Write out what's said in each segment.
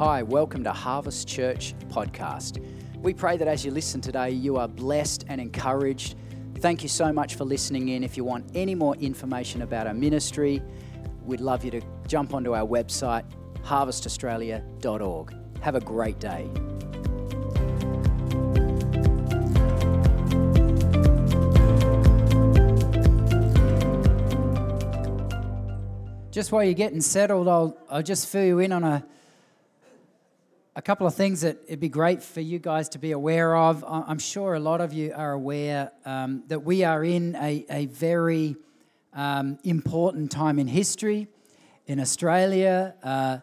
Hi, welcome to Harvest Church Podcast. We pray that as you listen today, you are blessed and encouraged. Thank you so much for listening in. If you want any more information about our ministry, we'd love you to jump onto our website, harvestaustralia.org. Have a great day. Just while you're getting settled, I'll, I'll just fill you in on a, a couple of things that it'd be great for you guys to be aware of. I'm sure a lot of you are aware um, that we are in a, a very um, important time in history in Australia, uh,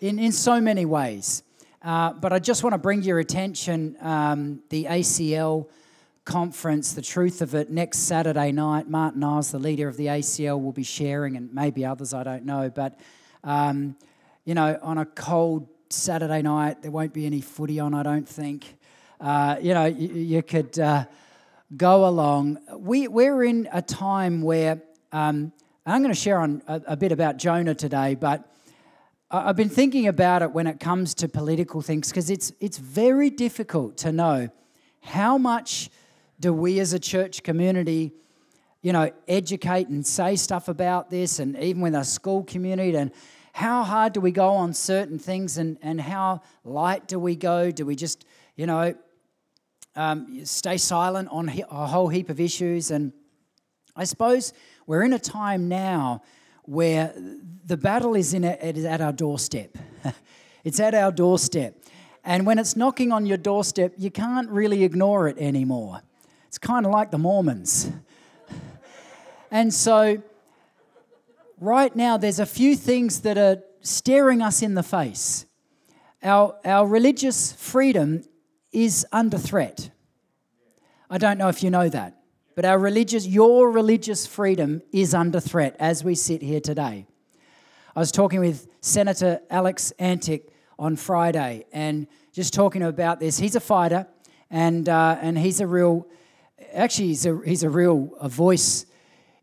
in, in so many ways. Uh, but I just want to bring your attention um, the ACL conference, the truth of it, next Saturday night. Martin Iles, the leader of the ACL, will be sharing, and maybe others, I don't know. But, um, you know, on a cold Saturday night, there won't be any footy on, I don't think. Uh, you know, you, you could uh, go along. We, we're in a time where, um, I'm going to share on a, a bit about Jonah today, but I've been thinking about it when it comes to political things because it's, it's very difficult to know how much do we as a church community, you know, educate and say stuff about this, and even with our school community, and how hard do we go on certain things, and, and how light do we go? Do we just, you know, um, stay silent on a whole heap of issues? And I suppose we're in a time now where the battle is, in a, it is at our doorstep. it's at our doorstep. And when it's knocking on your doorstep, you can't really ignore it anymore. It's kind of like the Mormons. and so, right now, there's a few things that are staring us in the face. Our, our religious freedom is under threat. I don't know if you know that, but our religious, your religious freedom is under threat as we sit here today. I was talking with Senator Alex Antic on Friday and just talking about this. He's a fighter and, uh, and he's a real actually, he's a, he's a real a voice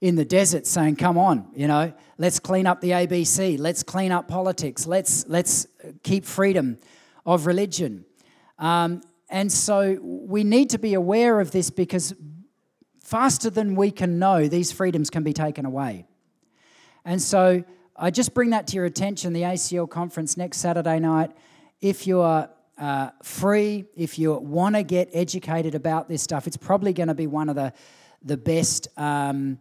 in the desert saying, Come on, you know, let's clean up the ABC, let's clean up politics, let's, let's keep freedom of religion. Um, and so we need to be aware of this because faster than we can know, these freedoms can be taken away. And so I just bring that to your attention the ACL conference next Saturday night. If you are uh, free. If you want to get educated about this stuff, it's probably going to be one of the, the best um,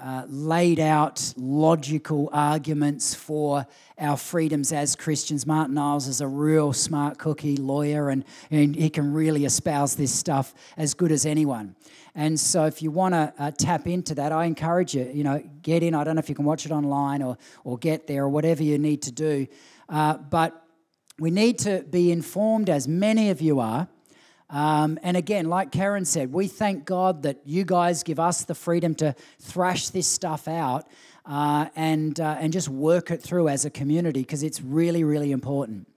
uh, laid out logical arguments for our freedoms as Christians. Martin Iles is a real smart cookie lawyer and, and he can really espouse this stuff as good as anyone. And so, if you want to uh, tap into that, I encourage you, you know, get in. I don't know if you can watch it online or, or get there or whatever you need to do. Uh, but we need to be informed, as many of you are. Um, and again, like Karen said, we thank God that you guys give us the freedom to thrash this stuff out uh, and, uh, and just work it through as a community because it's really, really important.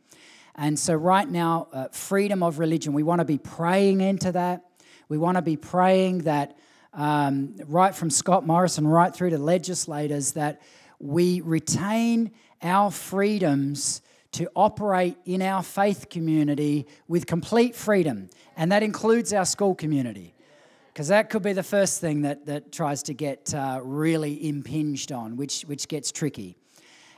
And so, right now, uh, freedom of religion, we want to be praying into that. We want to be praying that, um, right from Scott Morrison right through to legislators, that we retain our freedoms to operate in our faith community with complete freedom, and that includes our school community. Because that could be the first thing that, that tries to get uh, really impinged on, which, which gets tricky.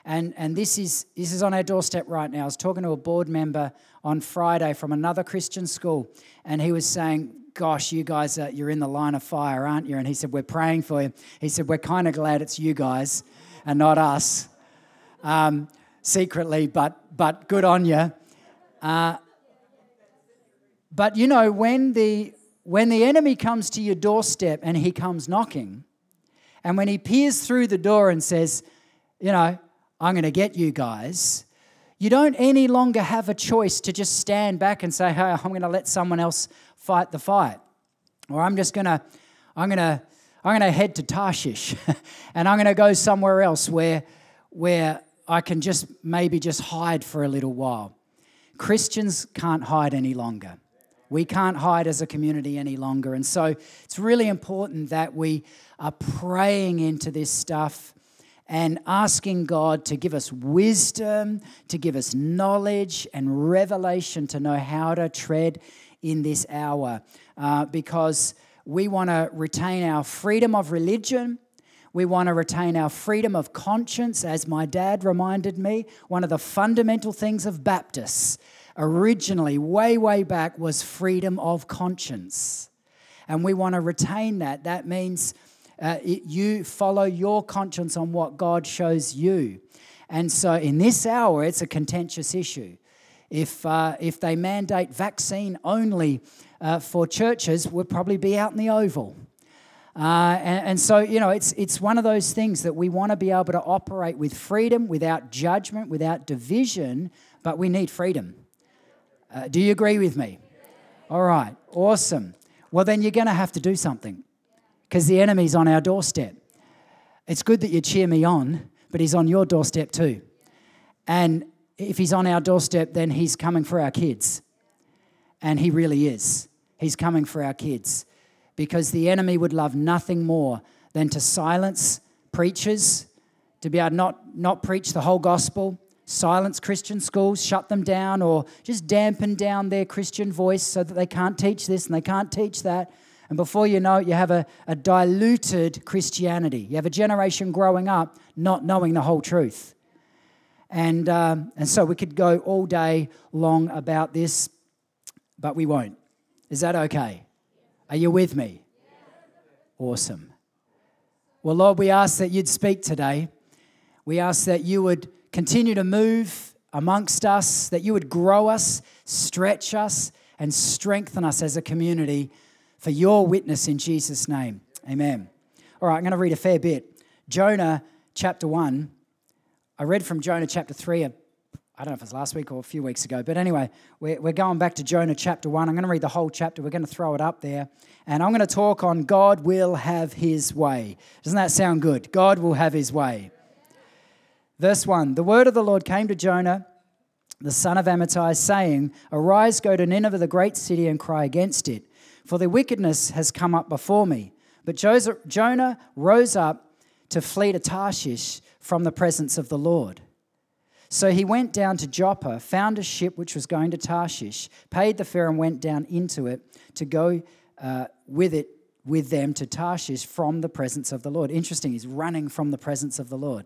And, and this, is, this is on our doorstep right now. I was talking to a board member on Friday from another Christian school, and he was saying, Gosh, you guys, are, you're in the line of fire, aren't you? And he said, We're praying for you. He said, We're kind of glad it's you guys and not us. Um, secretly, but, but good on you. Uh, but you know, when the, when the enemy comes to your doorstep and he comes knocking, and when he peers through the door and says, you know, I'm going to get you guys, you don't any longer have a choice to just stand back and say, hey, I'm going to let someone else fight the fight. Or I'm just going to, I'm going to, I'm going to head to Tarshish and I'm going to go somewhere else where, where I can just maybe just hide for a little while. Christians can't hide any longer. We can't hide as a community any longer. And so it's really important that we are praying into this stuff and asking God to give us wisdom, to give us knowledge and revelation to know how to tread in this hour uh, because we want to retain our freedom of religion. We want to retain our freedom of conscience, as my dad reminded me. One of the fundamental things of Baptists originally, way, way back, was freedom of conscience. And we want to retain that. That means uh, it, you follow your conscience on what God shows you. And so in this hour, it's a contentious issue. If, uh, if they mandate vaccine only uh, for churches, we'll probably be out in the oval. Uh, and, and, so, you know, it's, it's one of those things that we want to be able to operate with freedom, without judgment, without division, but we need freedom. Uh, do you agree with me? All right, awesome. Well, then you're going to have to do something because the enemy's on our doorstep. It's good that you cheer me on, but he's on your doorstep too. And if he's on our doorstep, then he's coming for our kids. And he really is. He's coming for our kids because the enemy would love nothing more than to silence preachers, to be able to not, not preach the whole gospel, silence Christian schools, shut them down, or just dampen down their Christian voice so that they can't teach this and they can't teach that. And before you know it, you have a, a diluted Christianity. You have a generation growing up not knowing the whole truth. And, um, and so we could go all day long about this, but we won't. Is that okay? Are you with me? Awesome. Well, Lord, we ask that you'd speak today. We ask that you would continue to move amongst us, that you would grow us, stretch us, and strengthen us as a community for your witness in Jesus' name. Amen. All right, I'm going to read a fair bit. Jonah chapter 1. I read from Jonah chapter 3 I don't know if it was last week or a few weeks ago, but anyway, we're, we're going back to Jonah chapter 1. I'm going to read the whole chapter. We're going to throw it up there. And I'm going to talk on God will have his way. Doesn't that sound good? God will have his way. Verse 1 The word of the Lord came to Jonah, the son of Amittai, saying, Arise, go to Nineveh, the great city, and cry against it, for their wickedness has come up before me. But Jonah rose up to flee to Tarshish from the presence of the Lord. So he went down to Joppa, found a ship which was going to Tarshish, paid the fare, and went down into it to go uh, with it with them to Tarshish from the presence of the Lord. Interesting, he's running from the presence of the Lord.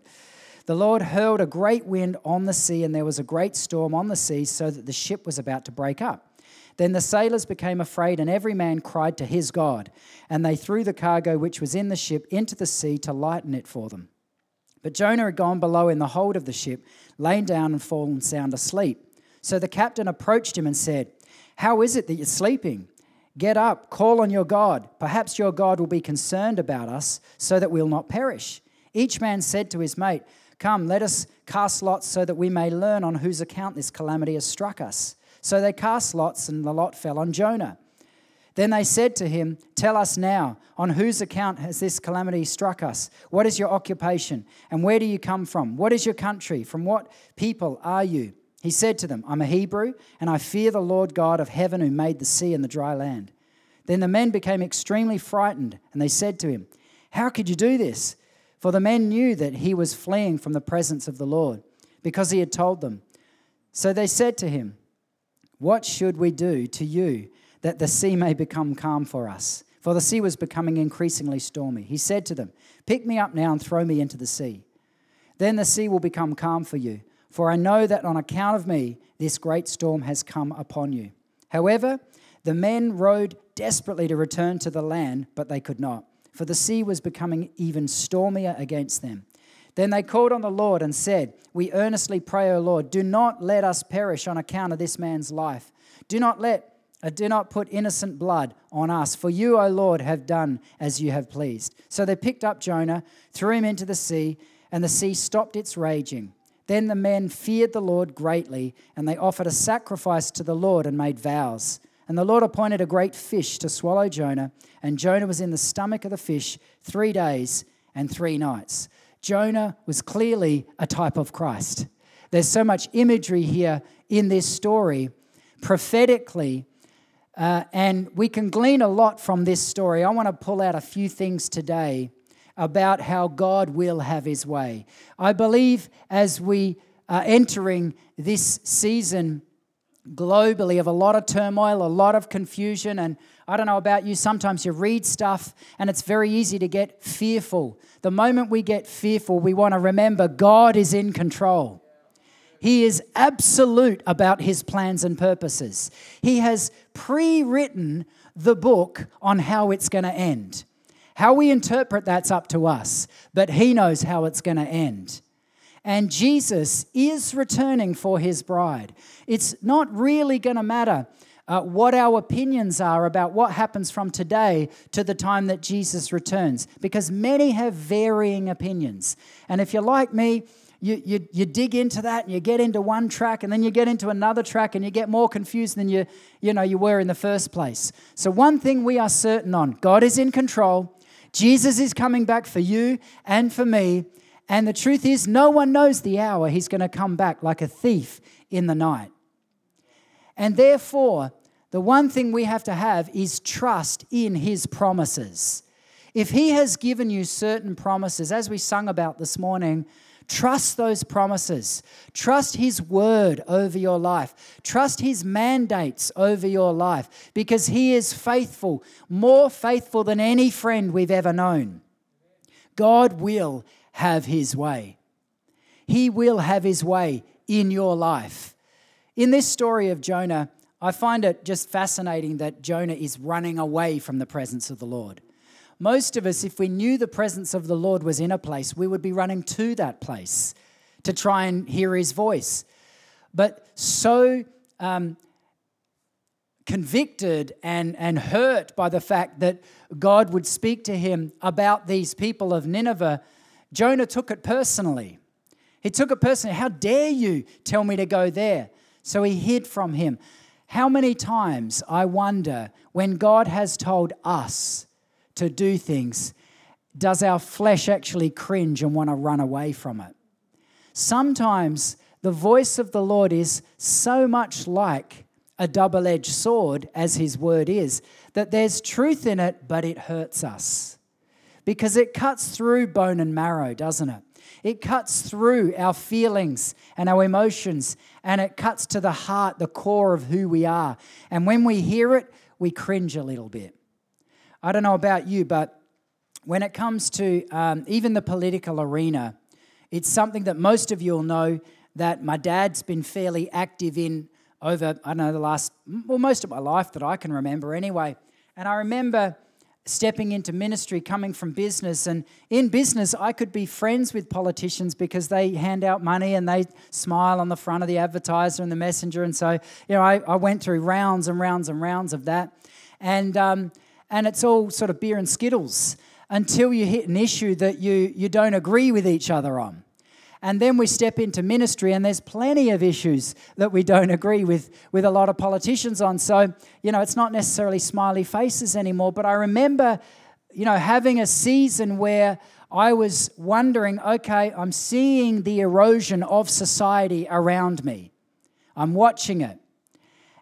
The Lord hurled a great wind on the sea, and there was a great storm on the sea, so that the ship was about to break up. Then the sailors became afraid, and every man cried to his God. And they threw the cargo which was in the ship into the sea to lighten it for them. But Jonah had gone below in the hold of the ship, lain down and fallen sound asleep. So the captain approached him and said, How is it that you're sleeping? Get up, call on your God. Perhaps your God will be concerned about us so that we'll not perish. Each man said to his mate, Come, let us cast lots so that we may learn on whose account this calamity has struck us. So they cast lots, and the lot fell on Jonah. Then they said to him, Tell us now, on whose account has this calamity struck us? What is your occupation? And where do you come from? What is your country? From what people are you? He said to them, I'm a Hebrew, and I fear the Lord God of heaven who made the sea and the dry land. Then the men became extremely frightened, and they said to him, How could you do this? For the men knew that he was fleeing from the presence of the Lord, because he had told them. So they said to him, What should we do to you? That the sea may become calm for us. For the sea was becoming increasingly stormy. He said to them, Pick me up now and throw me into the sea. Then the sea will become calm for you, for I know that on account of me this great storm has come upon you. However, the men rowed desperately to return to the land, but they could not, for the sea was becoming even stormier against them. Then they called on the Lord and said, We earnestly pray, O Lord, do not let us perish on account of this man's life. Do not let Uh, do not put innocent blood on us, for you, O Lord, have done as you have pleased. So they picked up Jonah, threw him into the sea, and the sea stopped its raging. Then the men feared the Lord greatly, and they offered a sacrifice to the Lord and made vows. And the Lord appointed a great fish to swallow Jonah, and Jonah was in the stomach of the fish three days and three nights. Jonah was clearly a type of Christ. There's so much imagery here in this story. Prophetically, uh, and we can glean a lot from this story. I want to pull out a few things today about how God will have his way. I believe as we are entering this season globally of a lot of turmoil, a lot of confusion, and I don't know about you, sometimes you read stuff and it's very easy to get fearful. The moment we get fearful, we want to remember God is in control. He is absolute about his plans and purposes. He has pre written the book on how it's going to end. How we interpret that's up to us, but he knows how it's going to end. And Jesus is returning for his bride. It's not really going to matter uh, what our opinions are about what happens from today to the time that Jesus returns, because many have varying opinions. And if you're like me, you, you, you dig into that and you get into one track and then you get into another track and you get more confused than you, you, know, you were in the first place. So, one thing we are certain on God is in control, Jesus is coming back for you and for me. And the truth is, no one knows the hour he's going to come back like a thief in the night. And therefore, the one thing we have to have is trust in his promises. If he has given you certain promises, as we sung about this morning, trust those promises. Trust his word over your life. Trust his mandates over your life because he is faithful, more faithful than any friend we've ever known. God will have his way. He will have his way in your life. In this story of Jonah, I find it just fascinating that Jonah is running away from the presence of the Lord. Most of us, if we knew the presence of the Lord was in a place, we would be running to that place to try and hear his voice. But so um, convicted and, and hurt by the fact that God would speak to him about these people of Nineveh, Jonah took it personally. He took it personally. How dare you tell me to go there? So he hid from him. How many times I wonder when God has told us to do things, does our flesh actually cringe and want to run away from it? Sometimes the voice of the Lord is so much like a double edged sword, as his word is, that there's truth in it, but it hurts us because it cuts through bone and marrow, doesn't it? It cuts through our feelings and our emotions, and it cuts to the heart, the core of who we are. And when we hear it, we cringe a little bit. I don't know about you, but when it comes to um, even the political arena, it's something that most of you will know that my dad's been fairly active in over, I don't know, the last, well, most of my life that I can remember anyway. And I remember stepping into ministry, coming from business. And in business, I could be friends with politicians because they hand out money and they smile on the front of the advertiser and the messenger. And so, you know, I, I went through rounds and rounds and rounds of that. And, um, and it's all sort of beer and skittles until you hit an issue that you, you don't agree with each other on. And then we step into ministry, and there's plenty of issues that we don't agree with with a lot of politicians on. So, you know, it's not necessarily smiley faces anymore. But I remember, you know, having a season where I was wondering okay, I'm seeing the erosion of society around me, I'm watching it.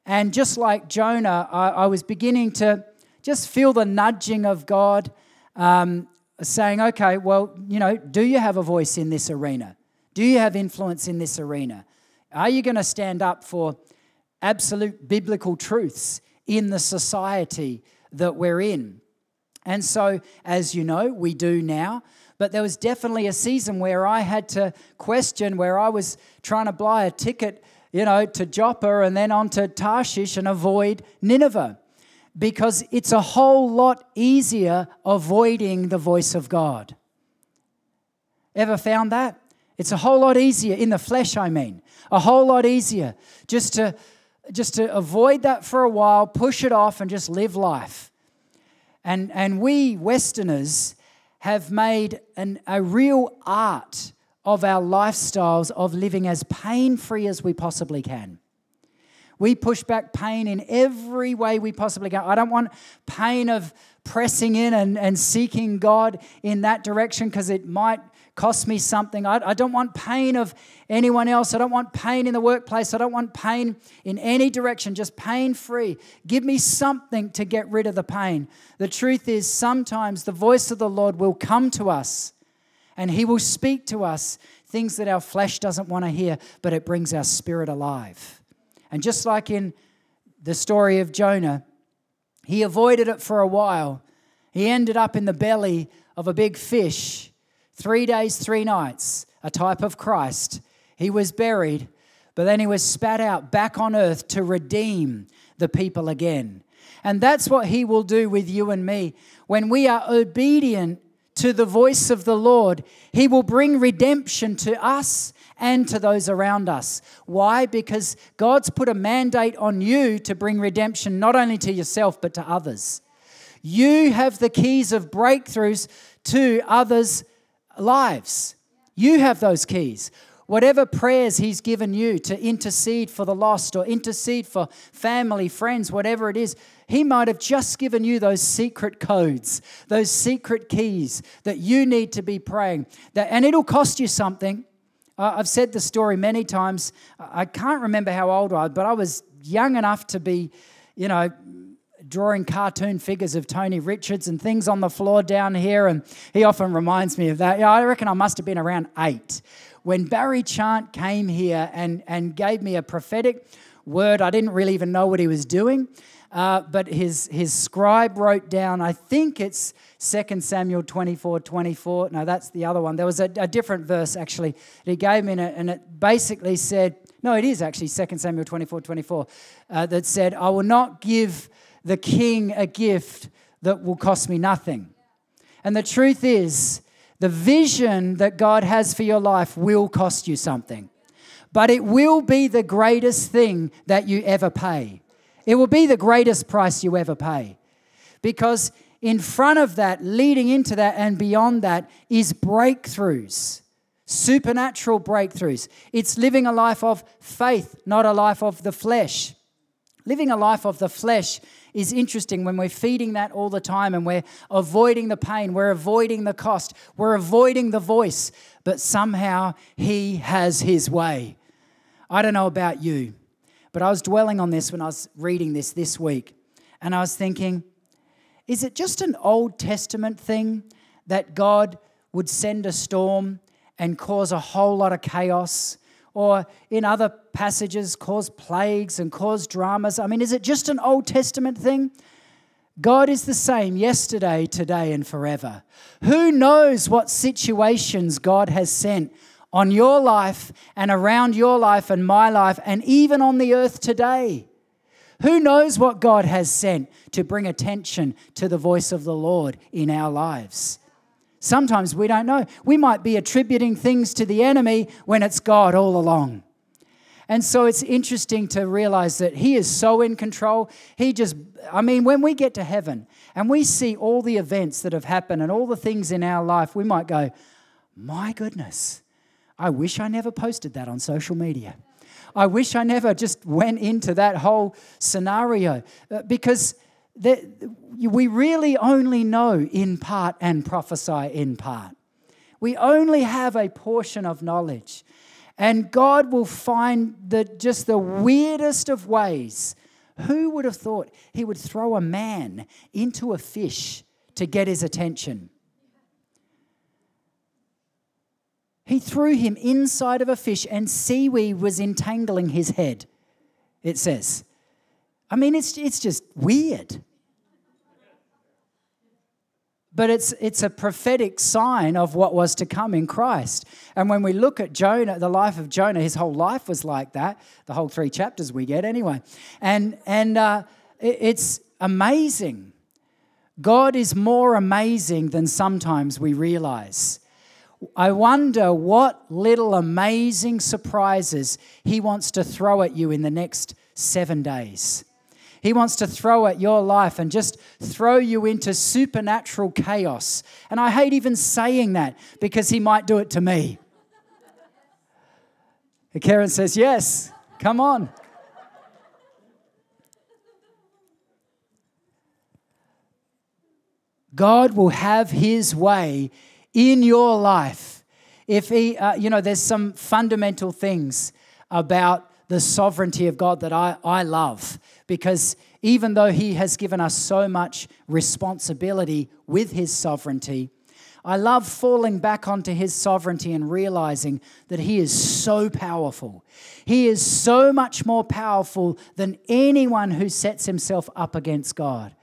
And just like Jonah, I, I was beginning to just feel the nudging of God. Um, saying, okay, well, you know, do you have a voice in this arena? Do you have influence in this arena? Are you going to stand up for absolute biblical truths in the society that we're in? And so, as you know, we do now. But there was definitely a season where I had to question, where I was trying to buy a ticket, you know, to Joppa and then on to Tarshish and avoid Nineveh. Because it's a whole lot easier avoiding the voice of God. Ever found that? It's a whole lot easier in the flesh, I mean, a whole lot easier just to just to avoid that for a while, push it off, and just live life. And and we Westerners have made an, a real art of our lifestyles of living as pain free as we possibly can. We push back pain in every way we possibly can. I don't want pain of pressing in and, and seeking God in that direction because it might cost me something. I, I don't want pain of anyone else. I don't want pain in the workplace. I don't want pain in any direction, just pain free. Give me something to get rid of the pain. The truth is, sometimes the voice of the Lord will come to us and He will speak to us things that our flesh doesn't want to hear, but it brings our spirit alive. And just like in the story of Jonah, he avoided it for a while. He ended up in the belly of a big fish, three days, three nights, a type of Christ. He was buried, but then he was spat out back on earth to redeem the people again. And that's what he will do with you and me. When we are obedient to the voice of the Lord, he will bring redemption to us and to those around us. Why? Because God's put a mandate on you to bring redemption not only to yourself, but to others. You have the keys of breakthroughs to others' lives. You have those keys. Whatever prayers He's given you to intercede for the lost or intercede for family, friends, whatever it is, He might have just given you those secret codes, those secret keys that you need to be praying. That, and it'll cost you something. I've said the story many times. I can't remember how old I was, but I was young enough to be, you know, drawing cartoon figures of Tony Richards and things on the floor down here. And he often reminds me of that. Yeah, I reckon I must have been around eight when Barry Chant came here and, and gave me a prophetic word. I didn't really even know what he was doing. Uh, but his, his scribe wrote down, I think it's 2 Samuel 24 24. No, that's the other one. There was a, a different verse actually that he gave me, and it basically said, no, it is actually 2 Samuel 24 24, uh, that said, I will not give the king a gift that will cost me nothing. And the truth is, the vision that God has for your life will cost you something, but it will be the greatest thing that you ever pay. It will be the greatest price you ever pay. Because in front of that, leading into that, and beyond that, is breakthroughs, supernatural breakthroughs. It's living a life of faith, not a life of the flesh. Living a life of the flesh is interesting when we're feeding that all the time and we're avoiding the pain, we're avoiding the cost, we're avoiding the voice, but somehow He has His way. I don't know about you, but I was dwelling on this when I was reading this this week, and I was thinking, is it just an Old Testament thing that God would send a storm and cause a whole lot of chaos? Or in other passages, cause plagues and cause dramas? I mean, is it just an Old Testament thing? God is the same yesterday, today, and forever. Who knows what situations God has sent on your life and around your life and my life and even on the earth today. Who knows what God has sent to bring attention to the voice of the Lord in our lives? Sometimes we don't know. We might be attributing things to the enemy when it's God all along. And so it's interesting to realize that He is so in control. He just, I mean, when we get to heaven and we see all the events that have happened and all the things in our life, we might go, my goodness, I wish I never posted that on social media. I wish I never just went into that whole scenario uh, because we really only know in part and prophesy in part. We only have a portion of knowledge. And God will find the, just the weirdest of ways. Who would have thought he would throw a man into a fish to get his attention? He threw him inside of a fish, and seaweed was entangling his head, it says. I mean, it's, it's just weird. But it's, it's a prophetic sign of what was to come in Christ. And when we look at Jonah, the life of Jonah, his whole life was like that, the whole three chapters we get anyway. And, and uh, it, it's amazing. God is more amazing than sometimes we realize. I wonder what little amazing surprises He wants to throw at you in the next seven days. He wants to throw at your life and just throw you into supernatural chaos. And I hate even saying that because He might do it to me. And Karen says, Yes, come on. God will have His way in your life. if he, uh, you know, there's some fundamental things about the sovereignty of God that I, I love because even though he has given us so much responsibility with his sovereignty, I love falling back onto his sovereignty and realizing that he is so powerful. He is so much more powerful than anyone who sets himself up against God.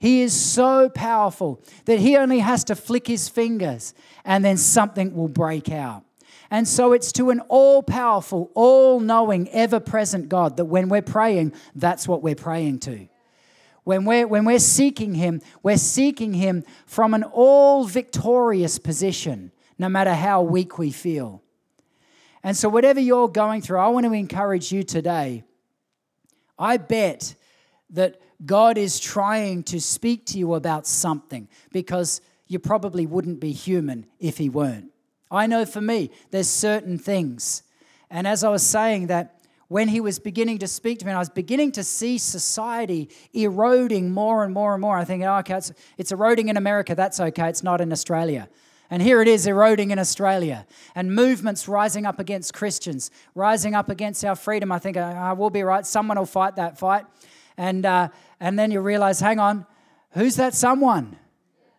He is so powerful that he only has to flick his fingers and then something will break out. And so it's to an all powerful, all knowing, ever present God that when we're praying, that's what we're praying to. When we're, when we're seeking Him, we're seeking Him from an all victorious position, no matter how weak we feel. And so, whatever you're going through, I want to encourage you today. I bet that God is trying to speak to you about something because you probably wouldn't be human if He weren't. I know for me, there's certain things. And as I was saying, that when he was beginning to speak to me, and I was beginning to see society eroding more and more and more. I think, oh, okay, it's, it's eroding in America. That's okay. It's not in Australia. And here it is eroding in Australia. And movements rising up against Christians, rising up against our freedom. I think, uh, I will be right. Someone will fight that fight. And, uh, and then you realize, hang on, who's that someone?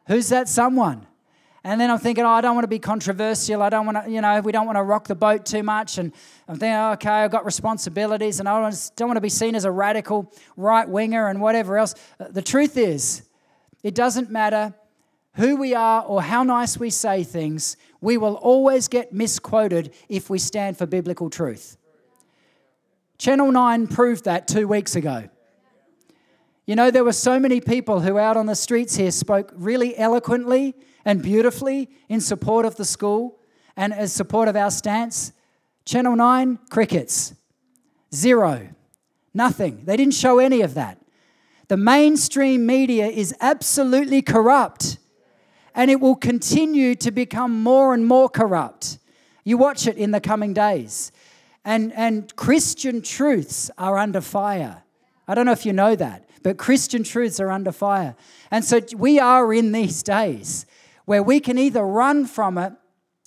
Who's that someone? And then I'm thinking, oh, I don't want to be controversial. I don't want to, you know, we don't want to rock the boat too much. And I'm thinking, oh, okay, I've got responsibilities and I don't want to be seen as a radical right winger and whatever else. Uh, the truth is, it doesn't matter who we are or how nice we say things, we will always get misquoted if we stand for biblical truth. Channel 9 proved that two weeks ago. You know, there were so many people who out on the streets here spoke really eloquently and beautifully in support of the school and as support of our stance. Channel 9, crickets. Zero. Nothing. They didn't show any of that. The mainstream media is absolutely corrupt and it will continue to become more and more corrupt. You watch it in the coming days. And, and Christian truths are under fire. I don't know if you know that, but Christian truths are under fire. And so we are in these days where we can either run from it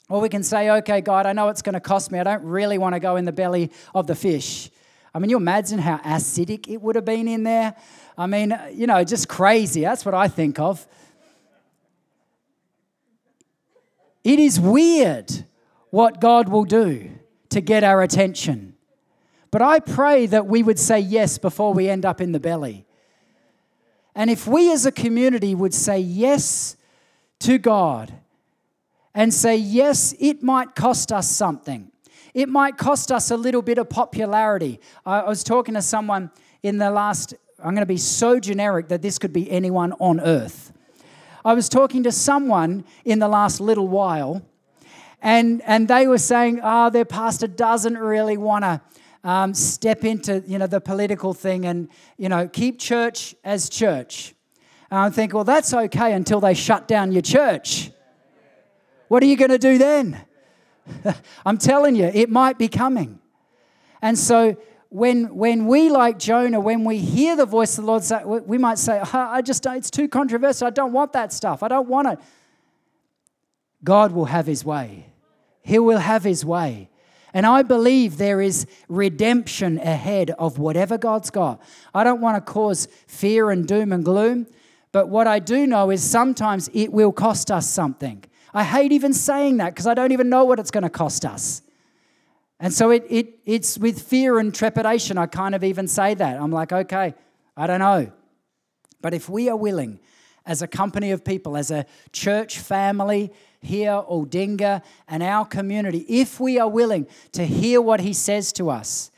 or we can say, okay, God, I know it's going to cost me. I don't really want to go in the belly of the fish. I mean, you imagine how acidic it would have been in there? I mean, you know, just crazy. That's what I think of. It is weird what God will do to get our attention. But I pray that we would say yes before we end up in the belly. And if we as a community would say yes to God and say, yes, it might cost us something. It might cost us a little bit of popularity. I was talking to someone in the last, I'm going to be so generic that this could be anyone on earth. I was talking to someone in the last little while, and, and they were saying, oh, their pastor doesn't really want to um, step into you know, the political thing and you know, keep church as church. And I think, well, that's okay until they shut down your church. What are you going to do then? I'm telling you, it might be coming. And so when, when we, like Jonah, when we hear the voice of the Lord, say, we might say, I just, it's too controversial. I don't want that stuff. I don't want it. God will have his way. He will have his way. And I believe there is redemption ahead of whatever God's got. I don't want to cause fear and doom and gloom. But what I do know is sometimes it will cost us something. I hate even saying that because I don't even know what it's going to cost us. And so it, it, it's with fear and trepidation, I kind of even say that. I'm like, okay, I don't know. But if we are willing, as a company of people, as a church family here, Aldinga, and our community, if we are willing to hear what He says to us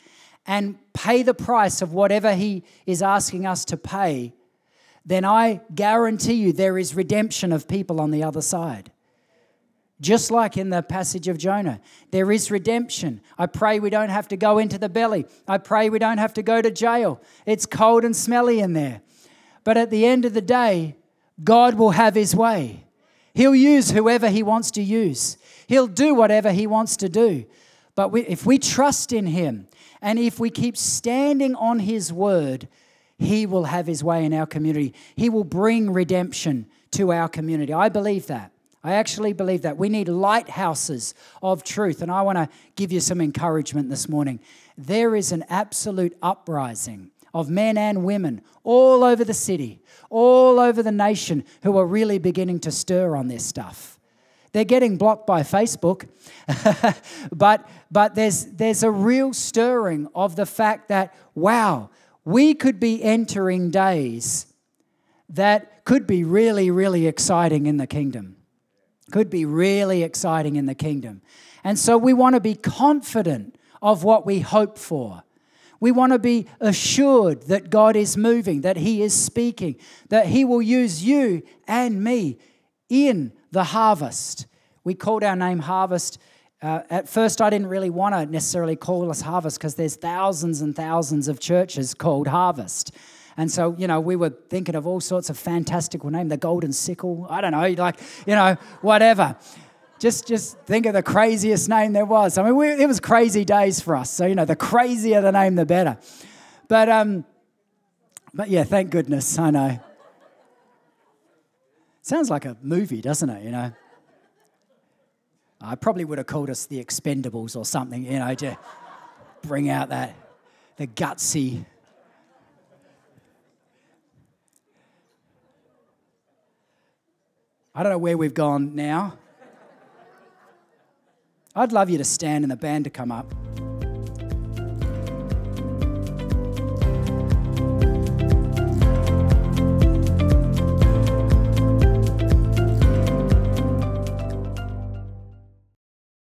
and pay the price of whatever He is asking us to pay, then I guarantee you there is redemption of people on the other side. Just like in the passage of Jonah, there is redemption. I pray we don't have to go into the belly. I pray we don't have to go to jail. It's cold and smelly in there. But at the end of the day, God will have his way. He'll use whoever he wants to use, he'll do whatever he wants to do. But we, if we trust in him and if we keep standing on his word, he will have His way in our community. He will bring redemption to our community. I believe that. I actually believe that. We need lighthouses of truth. And I want to give you some encouragement this morning. There is an absolute uprising of men and women all over the city, all over the nation, who are really beginning to stir on this stuff. They're getting blocked by Facebook, but, but there's, there's a real stirring of the fact that, wow, we could be entering days that could be really, really exciting in the kingdom. Could be really exciting in the kingdom. And so we want to be confident of what we hope for. We want to be assured that God is moving, that He is speaking, that He will use you and me in the harvest. We called our name Harvest. Uh, at first, I didn't really want to necessarily call us Harvest because there's thousands and thousands of churches called Harvest. And so, you know, we were thinking of all sorts of fantastical names, the golden sickle, I don't know, like, you know, whatever. Just, just think of the craziest name there was. I mean, we, it was crazy days for us. So, you know, the crazier the name, the better. But, um, but yeah, thank goodness, I know. Sounds like a movie, doesn't it, you know? I probably would have called us the Expendables or something, you know, to bring out that, the gutsy I don't know where we've gone now. I'd love you to stand and the band to come up.